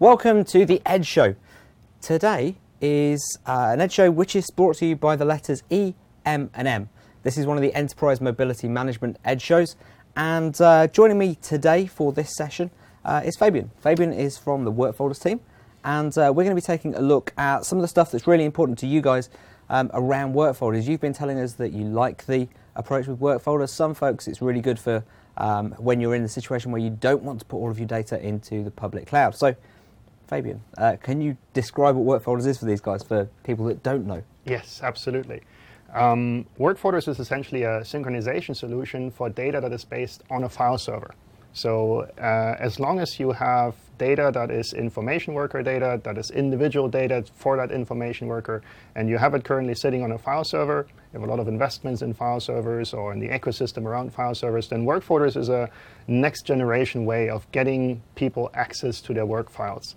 Welcome to the Edge Show. Today is uh, an Edge Show which is brought to you by the letters E, M, and M. This is one of the Enterprise Mobility Management Edge Shows, and uh, joining me today for this session uh, is Fabian. Fabian is from the Work Folders team, and uh, we're going to be taking a look at some of the stuff that's really important to you guys um, around work folders. You've been telling us that you like the approach with work folders. Some folks, it's really good for um, when you're in a situation where you don't want to put all of your data into the public cloud. So, Fabian, uh, can you describe what work folders is for these guys, for people that don't know? Yes, absolutely. Um, work folders is essentially a synchronization solution for data that is based on a file server. So uh, as long as you have data that is information worker data, that is individual data for that information worker, and you have it currently sitting on a file server, you have a lot of investments in file servers or in the ecosystem around file servers, then work folders is a next generation way of getting people access to their work files.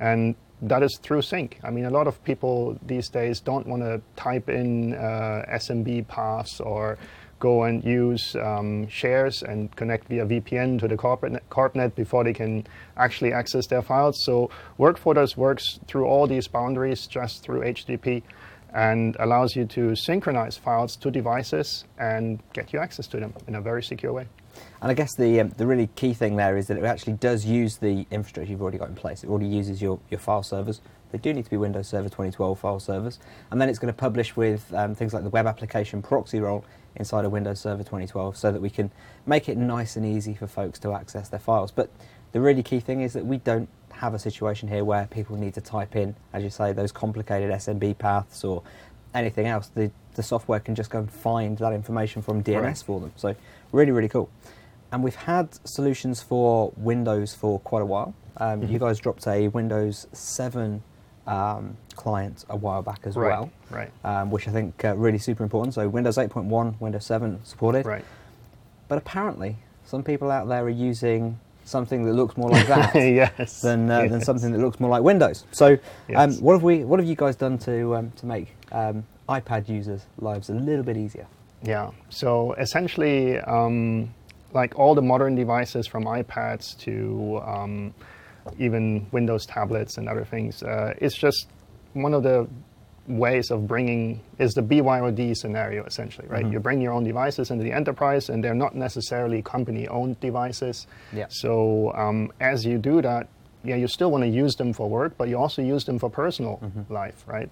And that is through sync. I mean, a lot of people these days don't want to type in uh, SMB paths or go and use um, shares and connect via VPN to the corporate CorpNet before they can actually access their files. So WorkFolders works through all these boundaries just through HTTP and allows you to synchronize files to devices and get you access to them in a very secure way. And I guess the, um, the really key thing there is that it actually does use the infrastructure you've already got in place. It already uses your, your file servers. They do need to be Windows Server 2012 file servers. And then it's going to publish with um, things like the web application proxy role inside of Windows Server 2012 so that we can make it nice and easy for folks to access their files. But the really key thing is that we don't have a situation here where people need to type in, as you say, those complicated SMB paths or anything else. The, the software can just go and find that information from DNS right. for them. So really, really cool. And we've had solutions for Windows for quite a while. Um, mm-hmm. You guys dropped a Windows 7 um, client a while back as right, well, right? Um, which I think uh, really super important. So Windows 8.1, Windows 7 supported, right? But apparently, some people out there are using something that looks more like that yes. than uh, yes. than something that looks more like Windows. So, um, what have we? What have you guys done to um, to make um, iPad users' lives a little bit easier? Yeah. So essentially, um, like all the modern devices, from iPads to um, even Windows tablets and other things, uh, it's just one of the ways of bringing is the BYOD scenario essentially, right? Mm-hmm. You bring your own devices into the enterprise, and they're not necessarily company-owned devices. Yeah. So um, as you do that, yeah, you still want to use them for work, but you also use them for personal mm-hmm. life, right?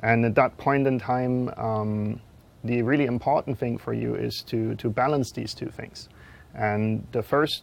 And at that point in time, um, the really important thing for you is to to balance these two things. And the first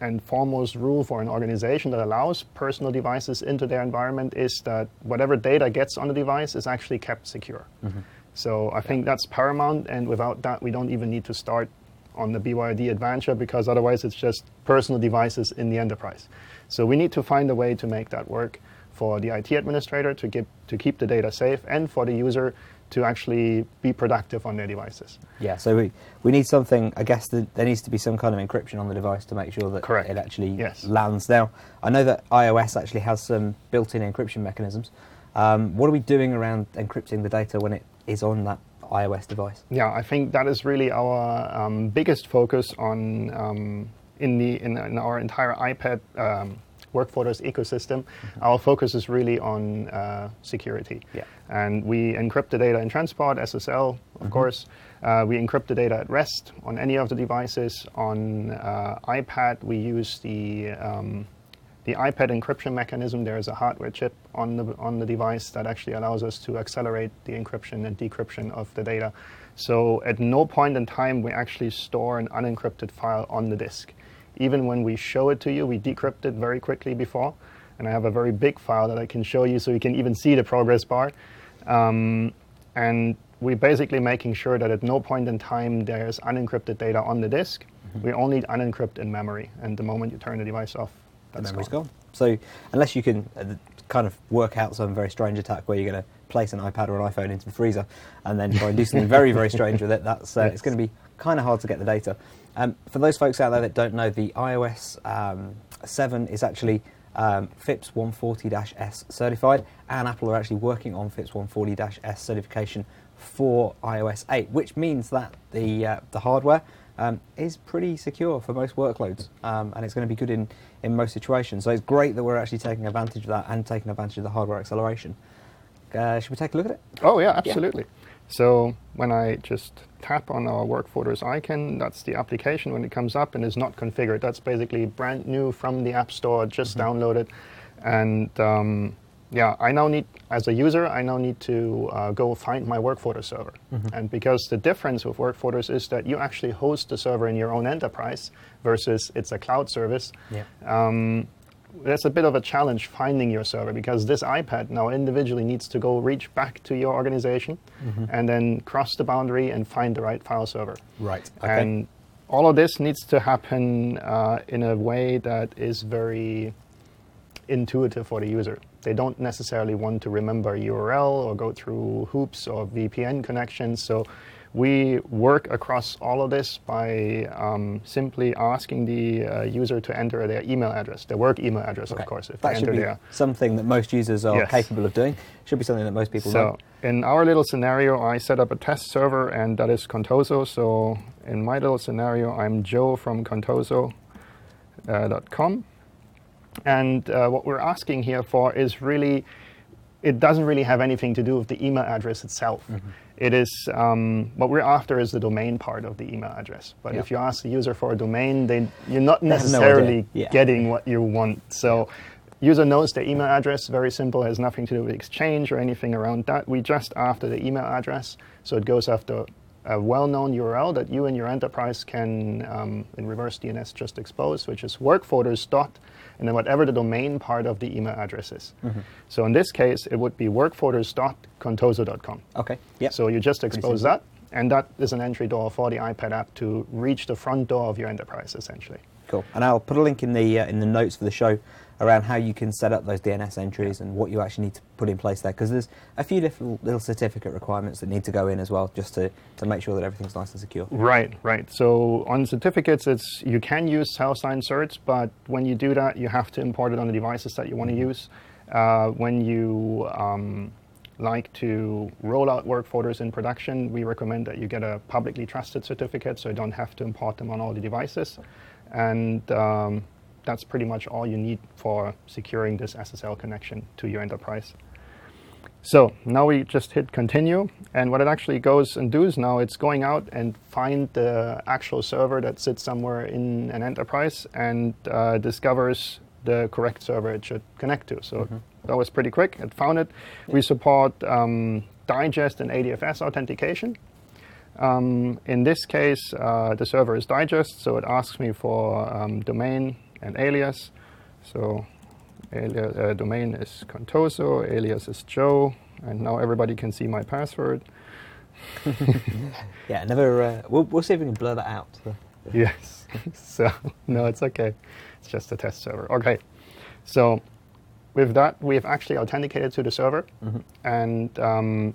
and foremost rule for an organization that allows personal devices into their environment is that whatever data gets on the device is actually kept secure. Mm-hmm. So I think that's paramount, and without that, we don't even need to start on the BYOD adventure because otherwise it's just personal devices in the enterprise. So we need to find a way to make that work for the IT administrator to, get, to keep the data safe and for the user to actually be productive on their devices. Yeah, so we, we need something, I guess the, there needs to be some kind of encryption on the device to make sure that Correct. it actually yes. lands. Now, I know that iOS actually has some built in encryption mechanisms. Um, what are we doing around encrypting the data when it is on that iOS device? Yeah, I think that is really our um, biggest focus on um, in, the, in, in, our entire iPad WorkFolders ecosystem, mm-hmm. our focus is really on uh, security. Yeah. And we encrypt the data in transport, SSL, of mm-hmm. course. Uh, we encrypt the data at rest on any of the devices. On uh, iPad, we use the um, the iPad encryption mechanism. There is a hardware chip on the on the device that actually allows us to accelerate the encryption and decryption of the data. So at no point in time we actually store an unencrypted file on the disk even when we show it to you, we decrypt it very quickly before. And I have a very big file that I can show you so you can even see the progress bar. Um, and we're basically making sure that at no point in time there's unencrypted data on the disk. Mm-hmm. We only unencrypt in memory. And the moment you turn the device off, the memory's gone. gone. So unless you can uh, kind of work out some very strange attack where you're going to place an iPad or an iPhone into the freezer and then try and do something very, very strange with it, that's uh, yes. it's going to be kind of hard to get the data. Um, for those folks out there that don't know, the iOS um, 7 is actually um, FIPS 140-S certified, and Apple are actually working on FIPS 140-S certification for iOS 8, which means that the uh, the hardware um, is pretty secure for most workloads, um, and it's going to be good in, in most situations. So it's great that we're actually taking advantage of that and taking advantage of the hardware acceleration. Uh, should we take a look at it? Oh yeah, absolutely. So when I just tap on our work folders icon, that's the application when it comes up and is not configured. That's basically brand new from the App Store, just Mm-hmm. downloaded. And um, yeah, I now need, as a user, I now need to uh, go find my work folder server. Mm-hmm. And because the difference with work folders is that you actually host the server in your own enterprise versus it's a cloud service. Yeah. Um, there's a bit of a challenge finding your server because this iPad now individually needs to go reach back to your organization and then cross the boundary and find the right file server. Right. And all of this needs to happen uh, in a way that is very intuitive for the user. They don't necessarily want to remember a URL or go through hoops or VPN connections. So we work across all of this by um, simply asking the uh, user to enter their email address, their work email address, Okay. of course, if that they should enter be there. something that most users are Yes. capable of doing. Should be something that most people do. So know. in our little scenario, I set up a test server, and that is Contoso. So in my little scenario, I'm Joe from Contoso.com. and uh, what we're asking here for is really, it doesn't really have anything to do with the email address itself. Mm-hmm. It is, um, what we're after is the domain part of the email address. But Yeah. if you ask the user for a domain, they, you're not have no necessarily. Yeah. getting what you want. So user knows their email address, very simple, has nothing to do with Exchange or anything around that. We just after the email address, so it goes after a well-known URL that you and your enterprise can, um, in reverse DNS, just expose, which is workfolders dot, and then whatever the domain part of the email address is. Mm-hmm. So in this case, it would be workfolders.contoso.com. Okay. Yeah. So you just expose that, and that is an entry door for the iPad app to reach the front door of your enterprise, essentially. Cool. And I'll put a link in the uh, in the notes for the show around how you can set up those DNS entries and what you actually need to put in place there because there's a few different little certificate requirements that need to go in as well just to, to make sure that everything's nice and secure. Right, right. So on certificates, it's you can use self-signed certs, but when you do that, you have to import it on the devices that you want to use. Uh, when you um, like to roll out work folders in production, we recommend that you get a publicly trusted certificate, so you don't have to import them on all the devices. And um, that's pretty much all you need for securing this SSL connection to your enterprise. So now we just hit continue, and what it actually goes and does now, it's going out and find the actual server that sits somewhere in an enterprise and uh, discovers the correct server it should connect to. So that was pretty quick. It found it. We support um, digest and ADFS authentication. Um, in this case, uh, the server is digest, so it asks me for um, domain and alias. So alias, uh, domain is Contoso, alias is Joe, and now everybody can see my password. Yeah, never. Uh, we'll, we'll see if we can blur that out. Yes. so no, it's okay. It's just a test server. Okay. So with that, we've actually authenticated to the server, and um,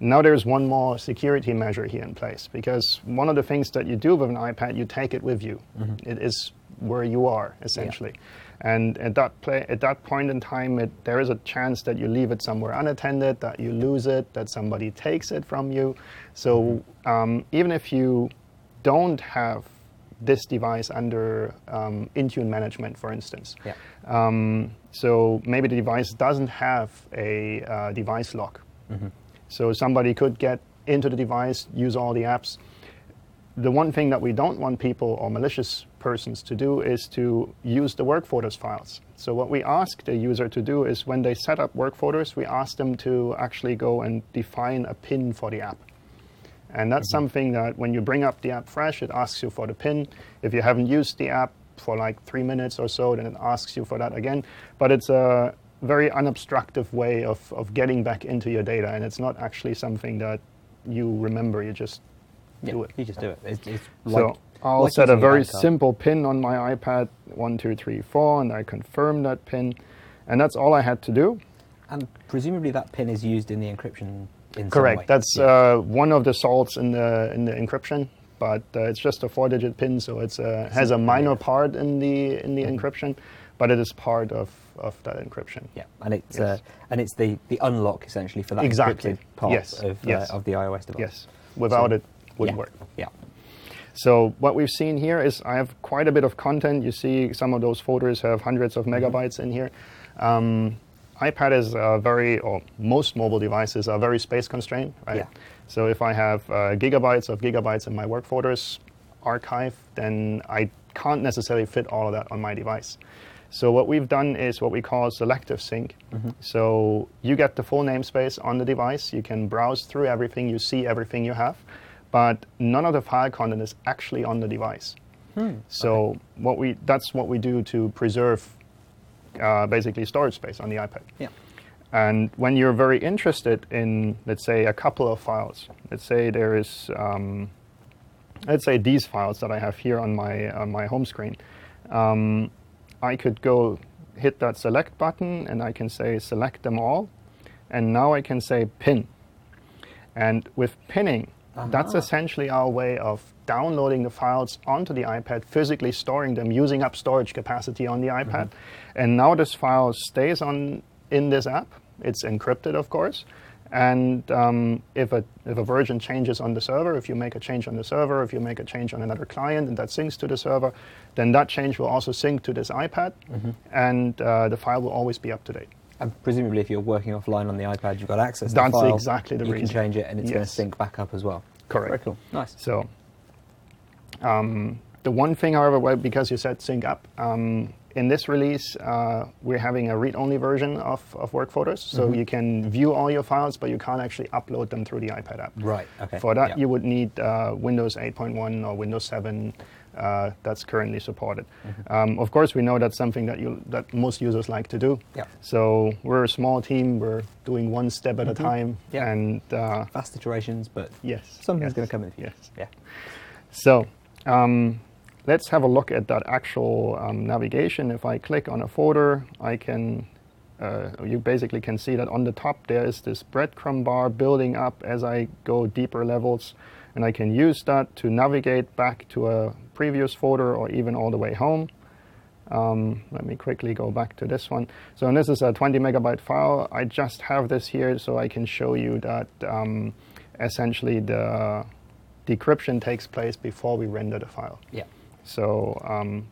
now there's one more security measure here in place because one of the things that you do with an iPad, you take it with you. It is where you are essentially. And at that play, at that point in time, it, there is a chance that you leave it somewhere unattended, that you lose it, that somebody takes it from you. So um, even if you don't have this device under um, Intune management, for instance. Yeah. Um, so maybe the device doesn't have a uh, device lock. So somebody could get into the device, use all the apps. The one thing that we don't want people or malicious persons to do is to use the work folders files. So what we ask the user to do is when they set up work folders, we ask them to actually go and define a pin for the app. And that's mm-hmm. something that when you bring up the app fresh, it asks you for the pin. If you haven't used the app for like three minutes or so, then it asks you for that again. But it's a very unobstructive way of, of getting back into your data, and it's not actually something that you remember. You just do it. You just do it. It's, it's So like, I'll set a very simple pin on my iPad, one, two, three, four, and I confirm that pin. And that's all I had to do. And presumably that pin is used in the encryption. In some Correct. That's Yeah. uh, one of the salts in the in the encryption, but uh, it's just a four-digit pin, so it's uh, has a minor part in the in the encryption, but it is part of, of that encryption. Yeah, and it's Yes. uh, and it's the, the unlock essentially for that Exactly. encrypted part Yes. of, Yes. Uh, of the iOS device. Yes. Without So- it, wouldn't yeah. work. Yeah. So what we've seen here is I have quite a bit of content. You see some of those folders have hundreds of megabytes in here. Um, iPad is uh, very, or most mobile devices are very space constrained, right? Yeah. So if I have uh, gigabytes of gigabytes in my work folders archive, then I can't necessarily fit all of that on my device. So what we've done is what we call selective sync. So you get the full namespace on the device. You can browse through everything. You see everything you have, but none of the file content is actually on the device. So what we that's what we do to preserve uh, basically storage space on the iPad. Yeah. And when you're very interested in, let's say, a couple of files, let's say there is, um, let's say these files that I have here on my on my home screen, um, I could go hit that select button and I can say select them all, and now I can say pin. And with pinning, that's essentially our way of downloading the files onto the iPad, physically storing them, using up storage capacity on the iPad. And now this file stays on in this app. It's encrypted, of course. And um, if, a, if a version changes on the server, if you make a change on the server, if you make a change on another client and that syncs to the server, then that change will also sync to this iPad, and uh, the file will always be up to date. And presumably, if you're working offline on the iPad, you've got access to That's the file. exactly the you reason. can change it, and it's going to Yes. sync back up as well. Correct. Very cool. Nice. So, um, the one thing, however, well, because you said sync up, um, in this release, uh, we're having a read-only version of, of Work Folders. So Mm-hmm. you can view all your files, but you can't actually upload them through the iPad app. Right. Okay. For that, Yeah. you would need uh, Windows 8.1 or Windows 7. Uh, that's currently supported. Mm-hmm. Um, of course, we know that's something that you that most users like to do. Yeah. So we're a small team. We're doing one step at a time. Mm-hmm. Yeah. And uh, fast iterations, but yes, something's yes, going to come in the future. Yes. Yeah. So um, let's have a look at that actual um, navigation. If I click on a folder, I can, uh, you basically can see that on the top there is this breadcrumb bar building up as I go deeper levels. And I can use that to navigate back to a previous folder or even all the way home. Um, let me quickly go back to this one. So this is a 20 megabyte file. I just have this here so I can show you that um, essentially the decryption takes place before we render the file. Yeah. So um,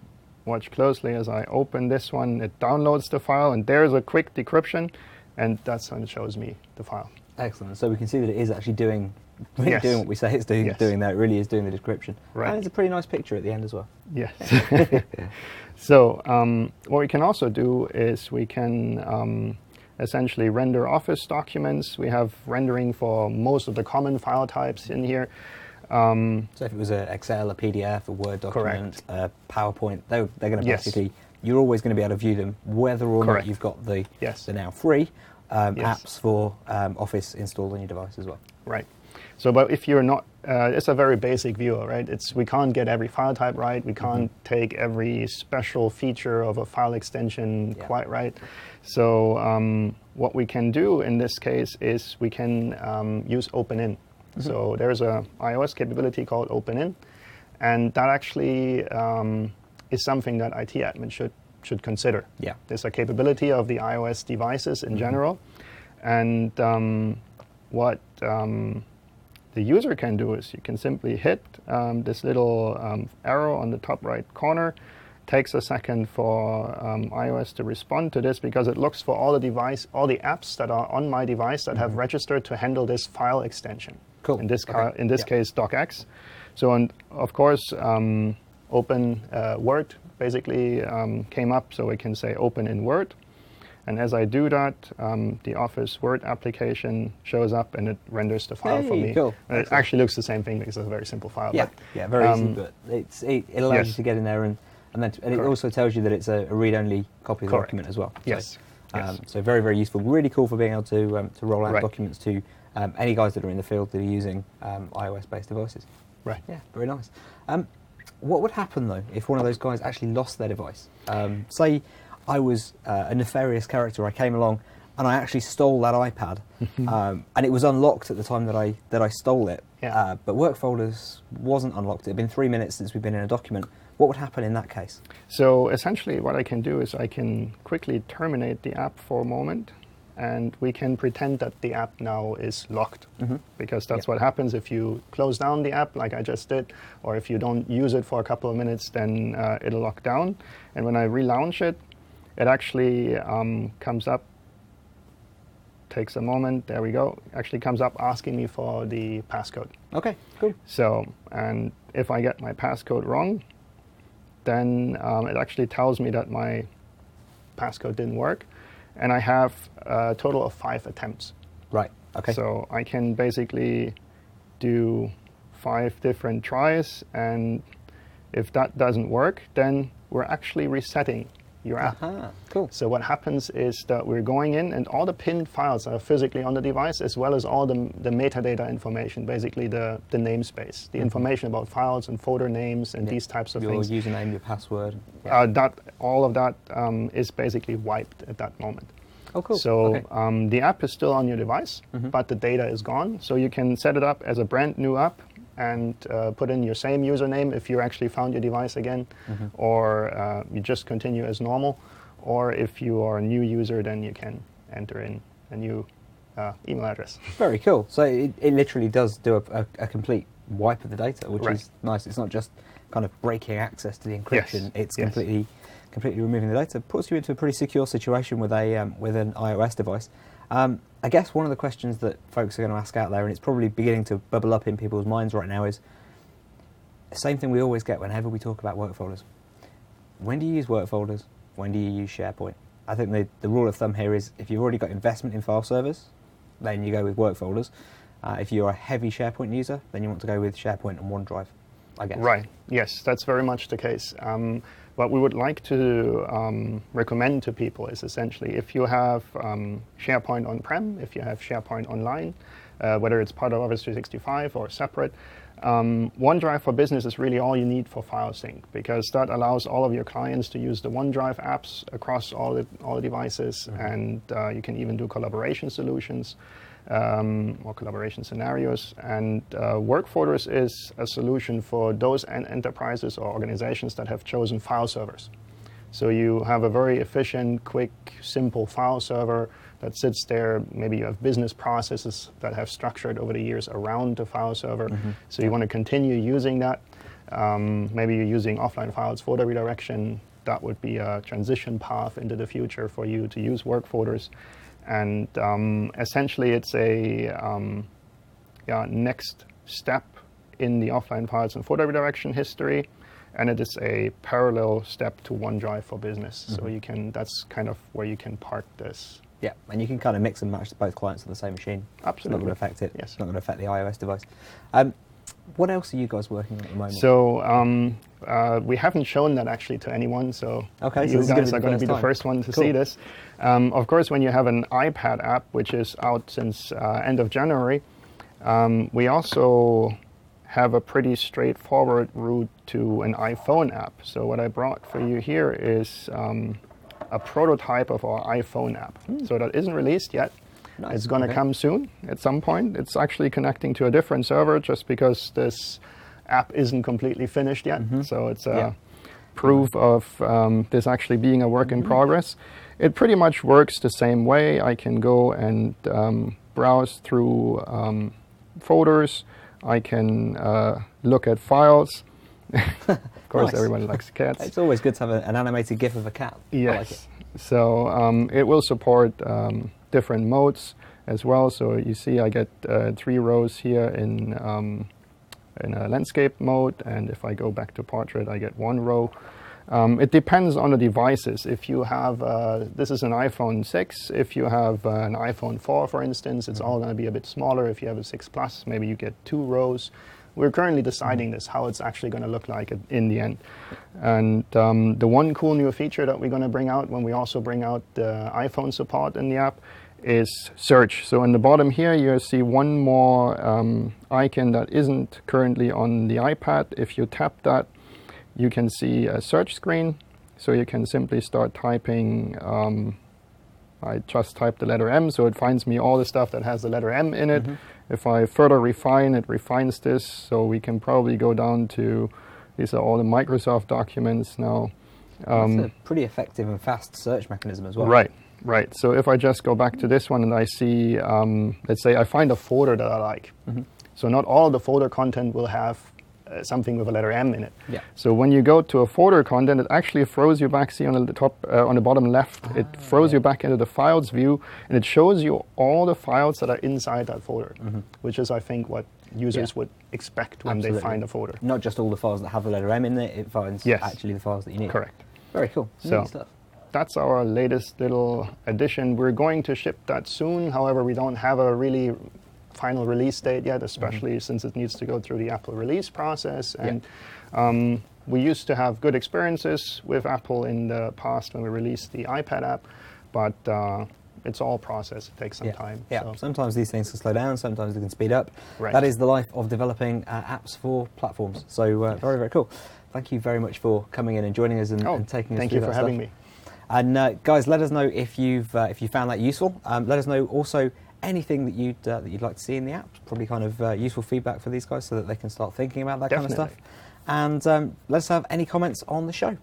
watch closely as I open this one. It downloads the file, and there's a quick decryption, and that's when it shows me the file. Excellent. So we can see that it is actually doing, really Yes. doing what we say it's doing. Yes. Doing that. It really is doing the description. Right. And it's a pretty nice picture at the end as well. Yes. so um, what we can also do is we can um, essentially render Office documents. We have rendering for most of the common file types in here. Um, So if it was an Excel, a PDF, a Word document, Correct. a PowerPoint, they, they're going to Yes. basically, you're always going to be able to view them, whether or Correct. not you've got the, Yes. the now free um, Yes. apps for um, Office installed on your device as well. Right. So, but if you're not, uh, it's a very basic viewer, right? It's we can't get every file type right. We can't take every special feature of a file extension Yeah. quite right. So, um, what we can do in this case is we can um, use OpenIn. So there's a iOS capability called OpenIn, and that actually um, is something that IT admin should should consider. Yeah. There's a capability of the iOS devices in general, and um, what um, the user can do is you can simply hit um, this little um, arrow on the top right corner. Takes a second for um, iOS to respond to this because it looks for all the device, all the apps that are on my device that have registered to handle this file extension. Cool. In this, Okay. in this Yeah. case, DocX. So, and of course, um, Open uh, Word basically um, came up, so we can say Open in Word. And as I do that, um, the Office Word application shows up and it renders the file for Hey, me. cool. And It Excellent. actually looks the same thing because it's a very simple file. Yeah, but, yeah, very easy, um, but it's, it, it allows yes. you to get in there and, and, then and it also tells you that it's a, read-only copy of the Correct. document as well. So, Yes, yes. Um, so very, very useful. Really cool for being able to, um, to roll out Right. documents to um, any guys that are in the field that are using um, iOS-based devices. Right. Yeah, very nice. Um, what would happen though if one of those guys actually lost their device? Um, say I was uh, a nefarious character. I came along and I actually stole that iPad, um, and it was unlocked at the time that I that I stole it. Yeah. Uh, but work folders wasn't unlocked. It had been three minutes since we've been in a document. What would happen in that case? So essentially, what I can do is I can quickly terminate the app for a moment. and we can pretend that the app now is locked Mhm. because that's Yeah. what happens if you close down the app like I just did, or if you don't use it for a couple of minutes, then uh, it'll lock down. And when I relaunch it, it actually um, comes up, takes a moment, there we go, actually comes up asking me for the passcode. Okay, cool. So, and if I get my passcode wrong, then um, it actually tells me that my passcode didn't work. And I have a total of five attempts. Right. Okay. So I can basically do five different tries. And if that doesn't work, then we're actually resetting your app. Aha, cool. So what happens is that we're going in and all the pinned files are physically on the device as well as all the, the metadata information, basically the, the namespace, the information about files and folder names and Mm-hmm. Yeah. these types of Your things. Your username, your password. Uh, that, all of that um, is basically wiped at that moment. oh, cool. So okay. Mm-hmm. um, the app is still on your device, but the data is gone. So you can set it up as a brand new app and uh, put in your same username if you actually found your device again, Mm-hmm. or uh, you just continue as normal. Or if you are a new user, then you can enter in a new uh, email address. Very cool. So it, it literally does do a, a, a complete wipe of the data, which Right. is nice. It's not just kind of breaking access to the encryption. Yes, It's yes. completely completely removing the data. Puts you into a pretty secure situation with a um, with an iOS device. Um, I guess one of the questions that folks are going to ask out there, and it's probably beginning to bubble up in people's minds right now, is the same thing we always get whenever we talk about work folders. When do you use work folders? When do you use SharePoint? I think the, the rule of thumb here is if you've already got investment in file servers, then you go with work folders. Uh, if you're a heavy SharePoint user, then you want to go with SharePoint and OneDrive, I guess. Right. Yes, that's very much the case. Um, what we would like to um, recommend to people is essentially if you have um, SharePoint on-prem, if you have SharePoint online, uh, whether it's part of Office 365 or separate, um, OneDrive for Business is really all you need for file sync because that allows all of your clients to use the OneDrive apps across all the, all the devices, and uh, you can even do collaboration solutions um, or collaboration scenarios. And uh, Work Folders is a solution for those en- enterprises or organizations that have chosen file servers. So you have a very efficient, quick, simple file server that sits there. Maybe you have business processes that have structured over the years around the file server. So you want to continue using that. Um, maybe you're using offline files for the redirection. That would be a transition path into the future for you to use work folders. And um, essentially, it's a um, yeah, next step in the offline files and folder redirection history, and it is a parallel step to OneDrive for Business. So you can that's kind of where you can park this. Yeah, and you can kind of mix and match both clients on the same machine. It's not going to affect it. Yes. It's not going to affect the iOS device. Um, what else are you guys working on at the moment? So um, uh, we haven't shown that actually to anyone. So Okay, you this is gonna guys are going to be the first one to Cool. see this. Um, of course, when you have an iPad app, which is out since uh, end of January, um, we also have a pretty straightforward route to an iPhone app. So what I brought for you here is um, a prototype of our iPhone app. So that isn't released yet. It's going to okay. come soon at some point. It's actually connecting to a different server just because this app isn't completely finished yet. So it's a Mm-hmm. Yeah. proof of um, this actually being a work Mm-hmm. in progress. It pretty much works the same way. I can go and um, browse through um, folders. I can uh, look at files. of course, Nice. everybody likes cats. it's always good to have a, an animated GIF of a cat. I Yes. like it. So um, it will support um, different modes as well. So you see, I get uh, three rows here in um, in a landscape mode, and if I go back to portrait, I get one row. Um, it depends on the devices. If you have, uh, this is an iPhone 6. If you have uh, an iPhone 4, for instance, it's all going to be a bit smaller. If you have a 6 Plus, maybe you get two rows. We're currently deciding this, how it's actually going to look like in- the end. And um, the one cool new feature that we're going to bring out when we also bring out the iPhone support in the app is search. So in the bottom here, you see one more um, icon that isn't currently on the iPad. If you tap that, you can see a search screen. So you can simply start typing. Um, I just type the letter M, so it finds me all the stuff that has the letter M in it. If I further refine, it refines this. So we can probably go down to these are all the Microsoft documents now. Um, it's a pretty effective and fast search mechanism as well. Right. Right. So if I just go back to this one and I see, um, let's say I find a folder that I like. Mm-hmm. So not all the folder content will have uh, something with a letter M in it. Yeah. So when you go to a folder content, it actually throws you back. See on the top, uh, on the bottom left, it Ah, throws you back into the files view, and it shows you all the files that are inside that folder, which is, I think, what users Mm-hmm. Yeah. would expect when they find a folder. Not just all the files that have the letter M in it, it finds Yes. actually the files that you need. Correct. Very cool. So-. That's our latest little addition. We're going to ship that soon. However, we don't have a really final release date yet, especially since it needs to go through the Apple release process. Yeah. And um, we used to have good experiences with Apple in the past when we released the iPad app, but uh, it's all process. It takes some yeah. time. Yeah. so- Sometimes these things can slow down. Sometimes they can speed up. Right. That is the life of developing uh, apps for platforms. So uh, very very cool. Thank you very much for coming in and joining us and, Oh, and taking us thank through you for having stuff. me. And uh, guys, let us know if you've uh, if you found that useful. Um, let us know also anything that you'd uh, that you'd like to see in the app. Probably kind of uh, useful feedback for these guys so that they can start thinking about that kind of stuff. And um, let us have any comments on the show.